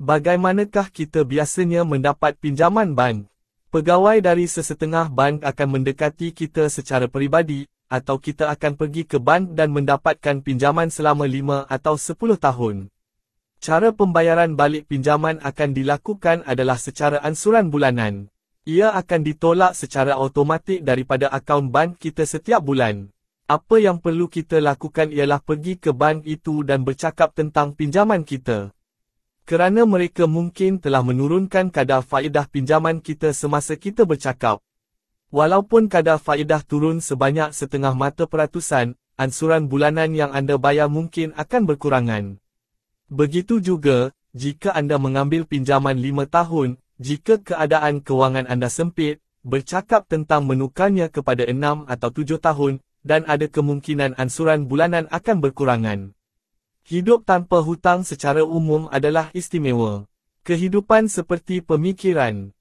Bagaimanakah kita biasanya mendapat pinjaman bank? Pegawai dari sesetengah bank akan mendekati kita secara peribadi, atau kita akan pergi ke bank dan mendapatkan pinjaman selama 5 atau 10 tahun. Cara pembayaran balik pinjaman akan dilakukan adalah secara ansuran bulanan. Ia akan ditolak secara automatik daripada akaun bank kita setiap bulan. Apa yang perlu kita lakukan ialah pergi ke bank itu dan bercakap tentang pinjaman kita. Kerana mereka mungkin telah menurunkan kadar faedah pinjaman kita semasa kita bercakap. Walaupun kadar faedah turun sebanyak setengah mata peratusan, ansuran bulanan yang anda bayar mungkin akan berkurangan. Begitu juga, jika anda mengambil pinjaman 5 tahun, jika keadaan kewangan anda sempit, bercakap tentang menukarnya kepada 6 atau 7 tahun, dan ada kemungkinan ansuran bulanan akan berkurangan. Hidup tanpa hutang secara umum adalah istimewa. Kehidupan seperti pemikiran,